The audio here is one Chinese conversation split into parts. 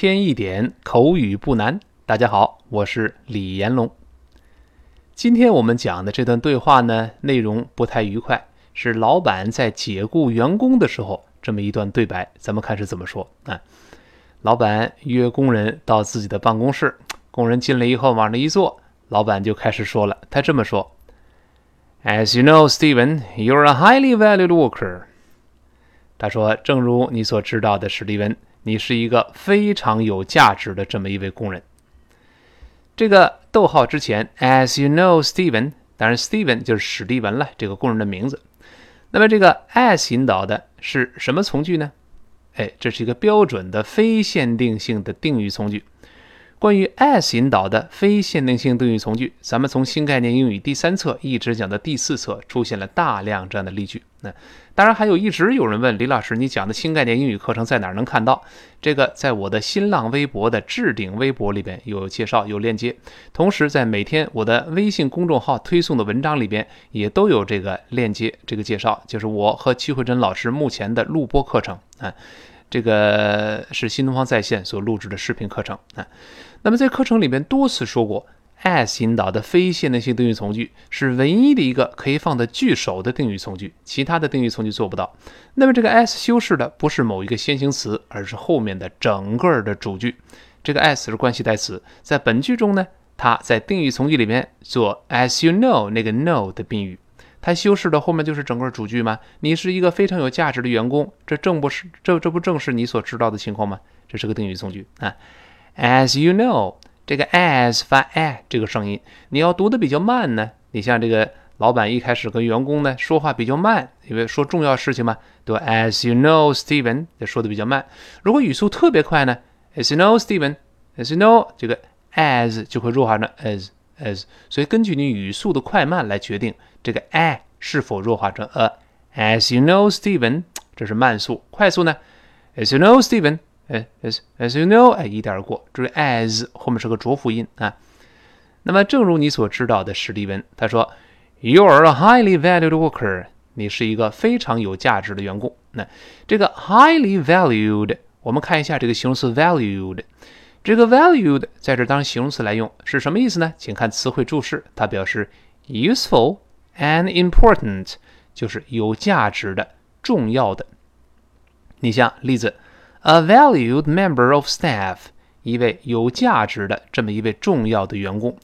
添一点口语不难。大家好，我是李延龙。今天我们讲的这段对话呢，内容不太愉快，是老板在解雇员工的时候这么一段对白。咱们看是怎么说啊？老板约工人到自己的办公室，工人进来以后往那一坐，老板就开始说了。他这么说：“As you know, Stephen, you're a highly valued worker。”他说：“正如你所知道的，史蒂文，你是一个非常有价值的这么一位工人。”这个逗号之前，as you know, Steven，当然，Steven 就是史蒂文了，这个工人的名字。那么这个 as 引导的是什么从句呢？哎，这是一个标准的非限定性的定语从句。关于 as 引导的非限定性定语从句，咱们从新概念英语第三册一直讲到第四册，出现了大量这样的例句。那当然还有一直有人问李老师，你讲的新概念英语课程在哪儿能看到？这个在我的新浪微博的置顶微博里边有介绍，有链接。同时在每天我的微信公众号推送的文章里边也都有这个链接，这个介绍就是我和戚慧珍老师目前的录播课程啊。这个是新东方在线所录制的视频课程啊。那么在课程里面多次说过，as 引导的非限定性定语从句是唯一的一个可以放在句首的定语从句，其他的定语从句做不到。那么这个 as 修饰的不是某一个先行词，而是后面的整个的主句。这个 as 是关系代词，在本句中呢，它在定语从句里面做 as you know 那个 know 的宾语。它修饰的后面就是整个主句吗？你是一个非常有价值的员工，这正不是这这不正是你所知道的情况吗？这是个定语从句啊。As you know，这个 as 发 a 这个声音，你要读的比较慢呢。你像这个老板一开始跟员工呢说话比较慢，因为说重要事情嘛，对吧？As you know，Steven，这说的比较慢。如果语速特别快呢？As you know，Steven，As you know，这个 as 就会弱化成 as as，所以根据你语速的快慢来决定。这个 a 是否弱化成 a。As you know, Stephen，这是慢速。快速呢？As you know, Stephen，哎，as as you know，哎，一带而过。注意 as 后面是个浊辅音啊。那么，正如你所知道的，史蒂文他说，You are a highly valued worker，你是一个非常有价值的员工。那这个 highly valued，我们看一下这个形容词 valued。这个 valued 在这当形容词来用是什么意思呢？请看词汇注释，它表示 useful。And important 就是有价值的、重要的。你像例子，a valued member of staff，一位有价值的这么一位重要的员工。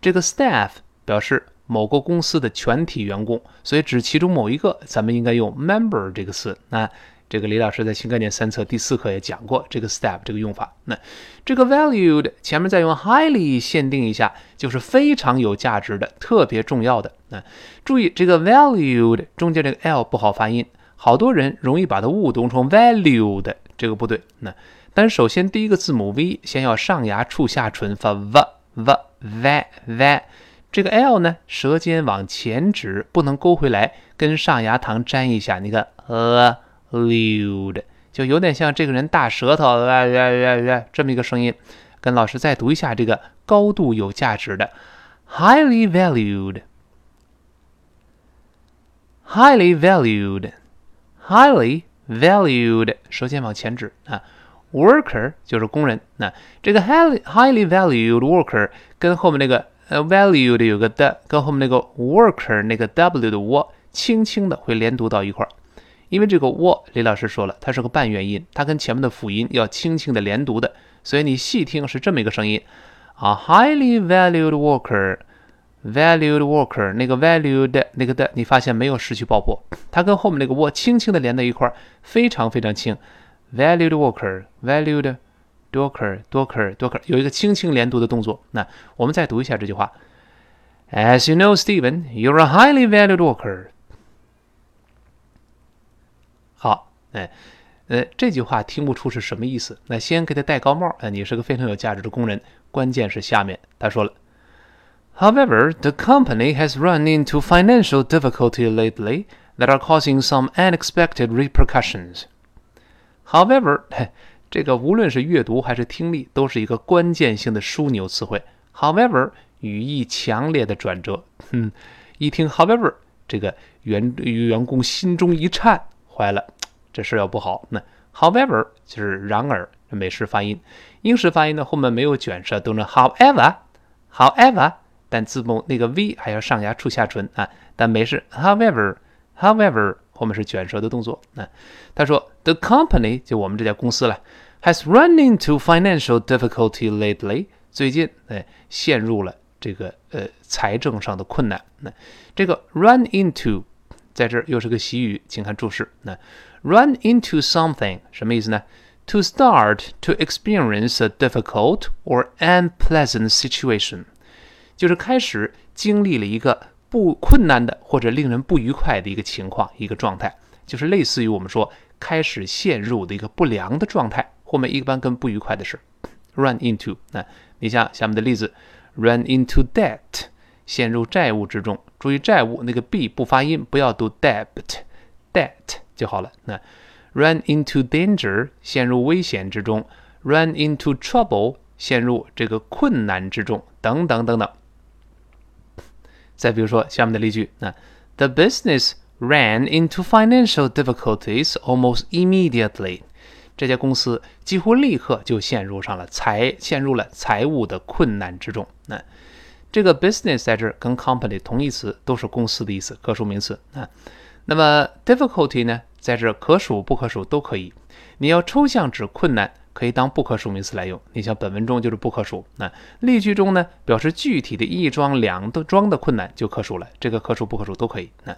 这个 staff 表示某个公司的全体员工，所以指其中某一个，咱们应该用 member 这个词。那这个李老师在新概念三册第四课也讲过这个 step 这个用法。那这个 valued 前面再用 highly 限定一下，就是非常有价值的、特别重要的。那注意这个 valued 中间这个 l 不好发音，好多人容易把它误读成 valued，这个不对。那但首先第一个字母 v 先要上牙触下唇发 v v v v，这个 l 呢舌尖往前指，不能勾回来，跟上牙膛粘一下。你看呃。Valued 就有点像这个人大舌头，哇哇哇哇这么一个声音。跟老师再读一下这个高度有价值的，highly valued，highly valued，highly valued，舌尖往前指啊。Worker 就是工人，那这个 highly highly valued worker 跟后面那个呃 valued 有个的，跟后面那个 worker 那个 w 的 w 轻轻的会连读到一块儿。 因为这个 w，李老师说了，它是个半元音，它跟前面的辅音要轻轻的连读的，所以你细听是这么一个声音啊，highly valued worker，valued worker，那个 valued 那个的，你发现没有失去爆破，它跟后面那个 w 轻轻的连在一块儿，非常非常轻，valued worker，valued worker，worker，worker，有一个轻轻连读的动作。那我们再读一下这句话，As you know, Stephen, you're a highly valued worker. 好，哎，呃，这句话听不出是什么意思。那先给他戴高帽，哎，你是个非常有价值的工人。关键是下面他说了，However, the company has run into financial difficulty lately that are causing some unexpected repercussions. However，这个无论是阅读还是听力，都是一个关键性的枢纽词汇。However，语义强烈的转折。哼，一听 However，这个员员工心中一颤。坏了，这事要不好。那 however 就是然而，美式发音。英式发音呢，后面没有卷舌，读成 however，however，但字母那个 v 还要上牙触下唇啊。但美式 however，however 后面是卷舌的动作。那他说，the company 就我们这家公司了，has run into financial difficulty lately。最近哎，陷入了这个呃财政上的困难。那这个 run into 在这又是个习语，请看注释。那 run into something 什么意思呢？To start to experience a difficult or unpleasant situation，就是开始经历了一个不困难的或者令人不愉快的一个情况、一个状态，就是类似于我们说开始陷入的一个不良的状态，后面一般跟不愉快的事。Run into，那你像下面的例子，run into debt，陷入债务之中。注意债务那个 b 不发音，不要读 debt，debt 就好了。那 run into danger，陷入危险之中；run into trouble，陷入这个困难之中，等等等等。再比如说下面的例句，那 the business ran into financial difficulties almost immediately。这家公司几乎立刻就陷入上了财陷入了财务的困难之中。那这个 business 在这儿跟 company 同义词，都是公司的意思，可数名词啊。那么 difficulty 呢？在这可数不可数都可以。你要抽象指困难，可以当不可数名词来用。你像本文中就是不可数。那例句中呢，表示具体的一桩两桩的困难就可数了。这个可数不可数都可以。那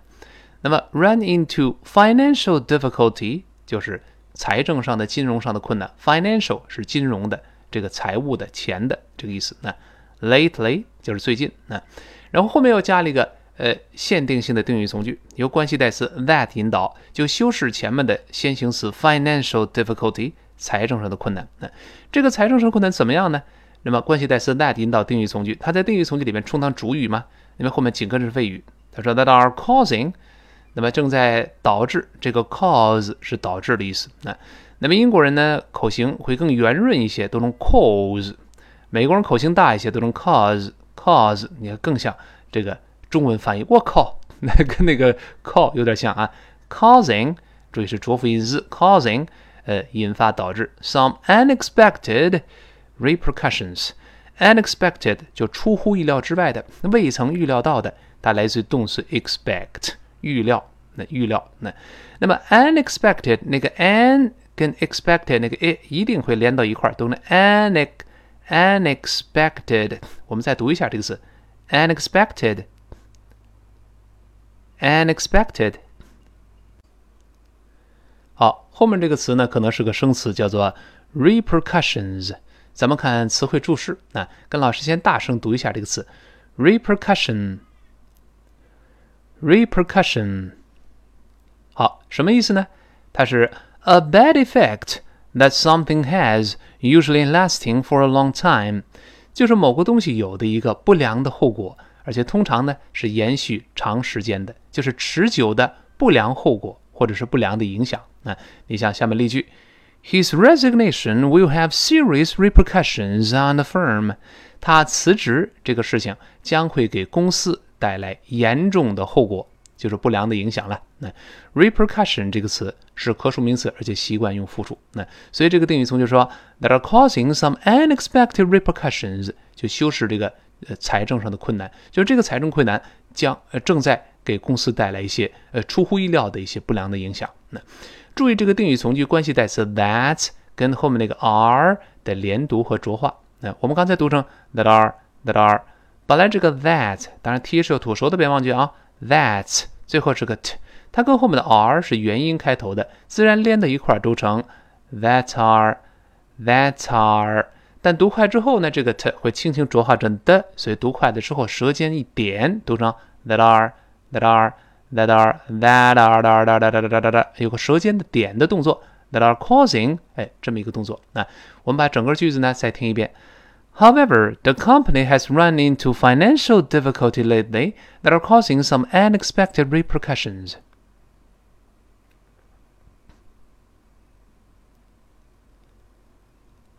那么 run into financial difficulty 就是财政上的、金融上的困难。financial 是金融的这个财务的钱的这个意思。那 lately 就是最近。啊然后后面又加了一个。呃，限定性的定语从句由关系代词 that 引导，就修饰前面的先行词 financial difficulty 财政上的困难。那这个财政上困难怎么样呢？那么关系代词 that 引导定语从句，它在定语从句里面充当主语吗？因为后面紧跟着是谓语。他说 that are causing，那么正在导致，这个 cause 是导致的意思。那那么英国人呢，口型会更圆润一些，都能 cause；美国人口型大一些，都能 cause，cause，你看更像这个。中文翻译，我靠，那跟那个 call 有点像啊。causing，注意是浊辅音字，causing，呃，引发导致 some unexpected repercussions。unexpected 就出乎意料之外的，未曾预料到的，它来自于动词 expect，预料，那预料，那那么 unexpected 那个 an 跟 expected 那个 a 一定会连到一块儿，读成 anex unexpected。我们再读一下这个词，unexpected。unexpected。好，后面这个词呢，可能是个生词，叫做 repercussions。咱们看词汇注释啊，跟老师先大声读一下这个词：repercussion。repercussion。好，什么意思呢？它是 a bad effect that something has, usually lasting for a long time，就是某个东西有的一个不良的后果。而且通常呢是延续长时间的，就是持久的不良后果或者是不良的影响。那你像下面例句：His resignation will have serious repercussions on the firm。他辞职这个事情将会给公司带来严重的后果，就是不良的影响了。那 repercussion 这个词是可数名词，而且习惯用复数。那所以这个定语从句说 that are causing some unexpected repercussions，就修饰这个。呃，财政上的困难，就是这个财政困难将呃正在给公司带来一些呃出乎意料的一些不良的影响。那注意这个定语从句关系代词 that 跟后面那个 are 的连读和浊化。那我们刚才读成 that are that are，本来这个 that 当然 t 是有吐舌的，别忘记啊 That's 最后是个 t，它跟后面的 r 是元音开头的，自然连到一块读成 that are that are。但读快之后呢，这个 t 会轻轻浊化成的，所以读快的时候舌尖一点，读成 that are that are that are that are that are that are that are，有个舌尖的点的动作，that are causing，哎，这么一个动作。那我们把整个句子呢再听一遍。However, the company has run into financial difficulty lately that are causing some unexpected repercussions.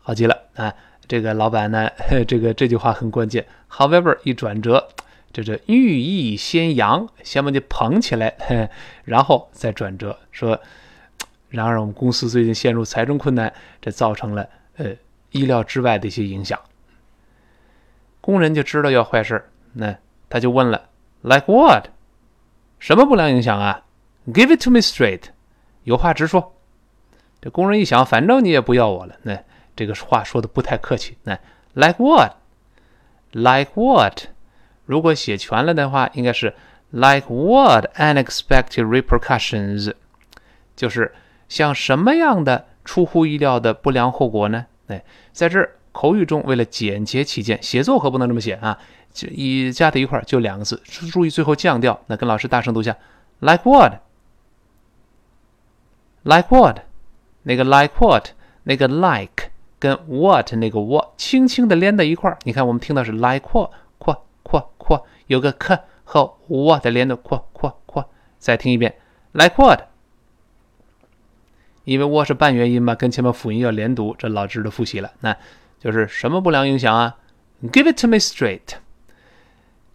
好极了啊！这个老板呢，这个这句话很关键。However，一转折，这这寓意先扬，先把你捧起来，然后再转折，说，然而我们公司最近陷入财政困难，这造成了呃意料之外的一些影响。工人就知道要坏事那他就问了，Like what？什么不良影响啊？Give it to me straight，有话直说。这工人一想，反正你也不要我了，那这个话说的不太客气。那 Like what？Like what？如果写全了的话，应该是 Like what unexpected repercussions？就是像什么样的出乎意料的不良后果呢？哎，在这儿口语中，为了简洁起见，写作可不能这么写啊，就一加在一块儿就两个字，注意最后降调。那跟老师大声读一下：Like what？Like what？那个 like what？那个 like 跟 what 那个 what 轻轻的连在一块儿。你看，我们听到是 like what，括括括，有个 k 和 what 连的括括括。再听一遍：Like what？因为 what 是半元音嘛，跟前面辅音要连读，这老知道复习了。那就是什么不良影响啊？Give it to me straight。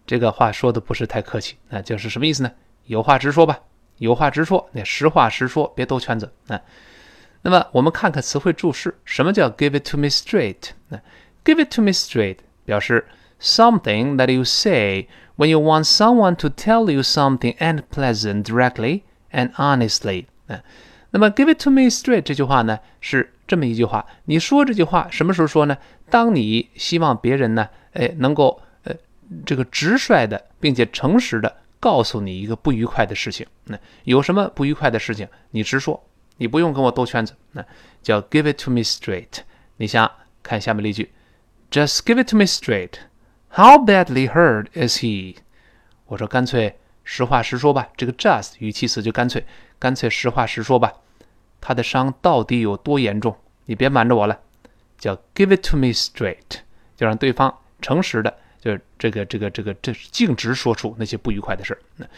这个话说的不是太客气，那就是什么意思呢？有话直说吧，有话直说，那实话实说，别兜圈子。那那么我们看看词汇注释，什么叫 Give it to me straight？那 Give it to me straight 表示 something that you say when you want someone to tell you something unpleasant directly and honestly。啊。那么，Give it to me straight 这句话呢，是这么一句话。你说这句话什么时候说呢？当你希望别人呢，哎，能够呃，这个直率的，并且诚实的告诉你一个不愉快的事情。那有什么不愉快的事情，你直说，你不用跟我兜圈子。那叫 Give it to me straight。你想看下面例句，Just give it to me straight. How badly hurt is he？我说干脆。实话实说吧，这个 just 语气词就干脆，干脆实话实说吧。他的伤到底有多严重？你别瞒着我了，叫 give it to me straight，就让对方诚实的，就是这个这个这个这径直说出那些不愉快的事儿。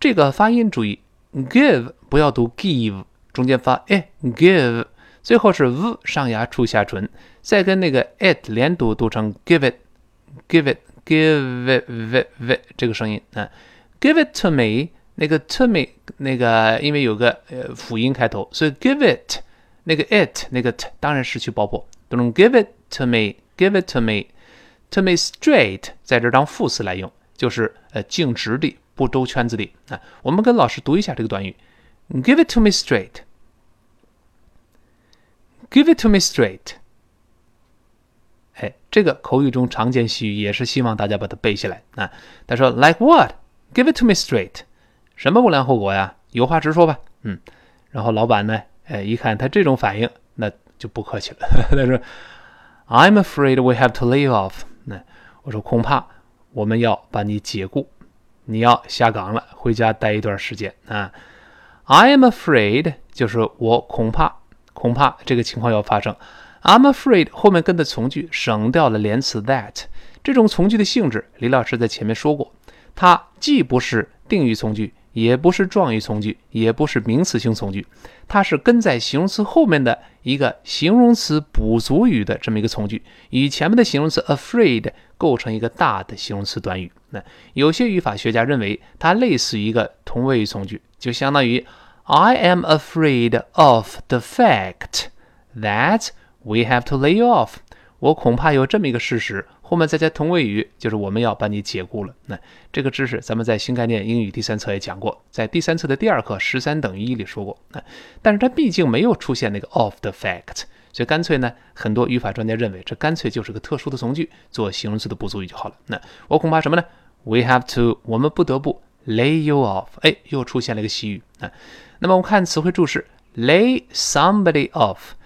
这个发音注意，give 不要读 give，中间发 e give，最后是 v 上牙触下唇，再跟那个 it 连读，读成 give it，give it，give it，v 这个声音啊。Give it to me，那个 to me 那个，因为有个呃辅音开头，所以 give it 那个 it 那个 t 当然失去爆破，都能 give it to me，give it to me，to me straight 在这当副词来用，就是呃径直的，不兜圈子的啊。我们跟老师读一下这个短语，give it to me straight，give it to me straight。哎，这个口语中常见习语，也是希望大家把它背下来啊。他说 like what？Give it to me straight，什么不良后果呀？有话直说吧。嗯，然后老板呢，哎，一看他这种反应，那就不客气了。他说：“I'm afraid we have to lay off。”那我说恐怕我们要把你解雇，你要下岗了，回家待一段时间啊。”I'm afraid，就是我恐怕，恐怕这个情况要发生。I'm afraid 后面跟的从句省掉了连词 that，这种从句的性质，李老师在前面说过。它既不是定语从句，也不是状语从句，也不是名词性从句，它是跟在形容词后面的一个形容词补足语的这么一个从句，与前面的形容词 afraid 构成一个大的形容词短语。那有些语法学家认为它类似于一个同位语从句，就相当于 I am afraid of the fact that we have to lay off。我恐怕有这么一个事实。后面再加同位语，就是我们要把你解雇了。那这个知识咱们在新概念英语第三册也讲过，在第三册的第二课十三等于一里说过。那但是它毕竟没有出现那个 of the fact，所以干脆呢，很多语法专家认为这干脆就是个特殊的从句，做形容词的补足语就好了。那我恐怕什么呢？We have to，我们不得不 lay you off。哎，又出现了一个习语啊。那么我们看词汇注释，lay somebody off。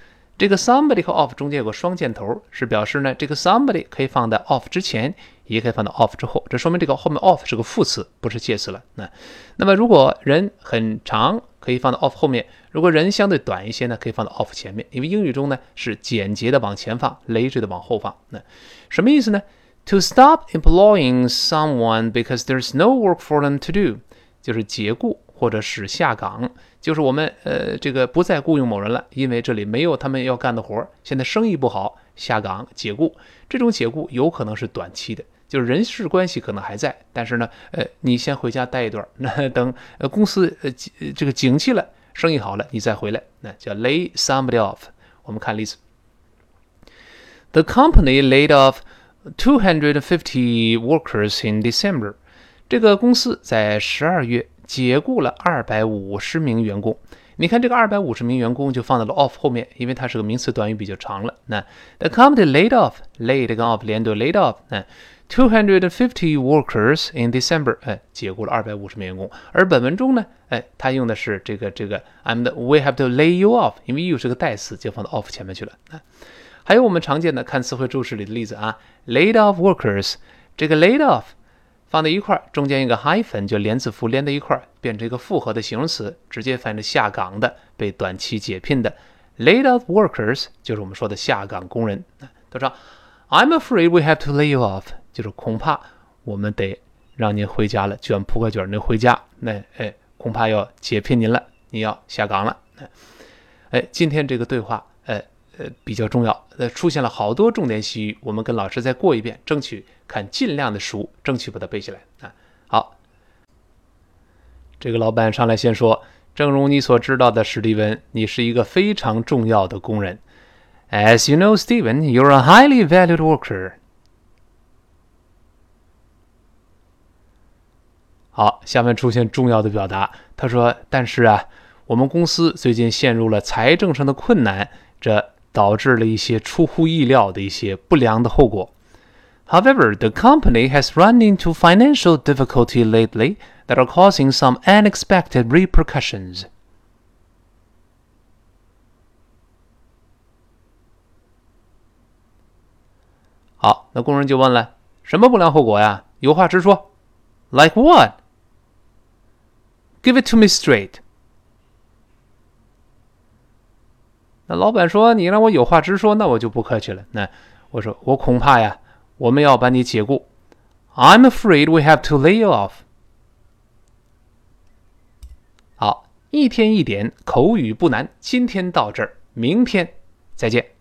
这个 somebody 和 of 中间有个双箭头，是表示呢，这个 somebody 可以放在 of 之前，也可以放到 of 之后。这说明这个后面 of 是个副词，不是介词了。那那么如果人很长，可以放到 of 后面；如果人相对短一些呢，可以放到 of 前面。因为英语中呢是简洁的往前放，累赘的往后放。那什么意思呢？To stop employing someone because there's no work for them to do，就是解雇或者使下岗。就是我们呃，这个不再雇佣某人了，因为这里没有他们要干的活儿。现在生意不好，下岗解雇。这种解雇有可能是短期的，就是人事关系可能还在，但是呢，呃，你先回家待一段，那等呃公司呃这个景气了，生意好了，你再回来，那叫 lay somebody off。我们看例子 The company laid off two hundred fifty workers in December. 这个公司在十二月解雇了二百五十名员工。你看这个二百五十名员工就放到了 off 后面，因为它是个名词短语比较长了。那 the company laid off，laid off 连读，laid off。那 two hundred fifty workers in December，哎，解雇了二百五十名员工。而本文中呢，哎，它用的是这个这个 I'm the we have to lay you off，因为 you 是个代词，就放到 off 前面去了。啊，还有我们常见的看词汇注释里的例子啊，laid off workers，这个 laid off。放在一块儿，中间一个 hyphen 就连字符连在一块儿，变成一个复合的形容词，直接翻译成下岗的、被短期解聘的。Laid off workers 就是我们说的下岗工人。他说：“I'm afraid we have to lay you off。”就是恐怕我们得让您回家了，卷铺盖卷您回家。那哎，恐怕要解聘您了，你要下岗了。哎，今天这个对话，哎。呃，比较重要。呃，出现了好多重点习语，我们跟老师再过一遍，争取看尽量的熟，争取把它背下来啊。好，这个老板上来先说：“正如你所知道的，史蒂文，你是一个非常重要的工人。”As you know, Stephen, you're a highly valued worker. 好，下面出现重要的表达。他说：“但是啊，我们公司最近陷入了财政上的困难，这。”导致了一些出乎意料的一些不良的后果。However, the company has run into financial difficulty lately that are causing some unexpected repercussions. 好，那工人就问了：“什么不良后果呀？有话直说。”Like what? Give it to me straight. 那老板说：“你让我有话直说，那我就不客气了。那我说，我恐怕呀， 我们要把你解雇。I'm afraid we have to lay you off。好，一天一点口语不难。今天到这儿，明天再见。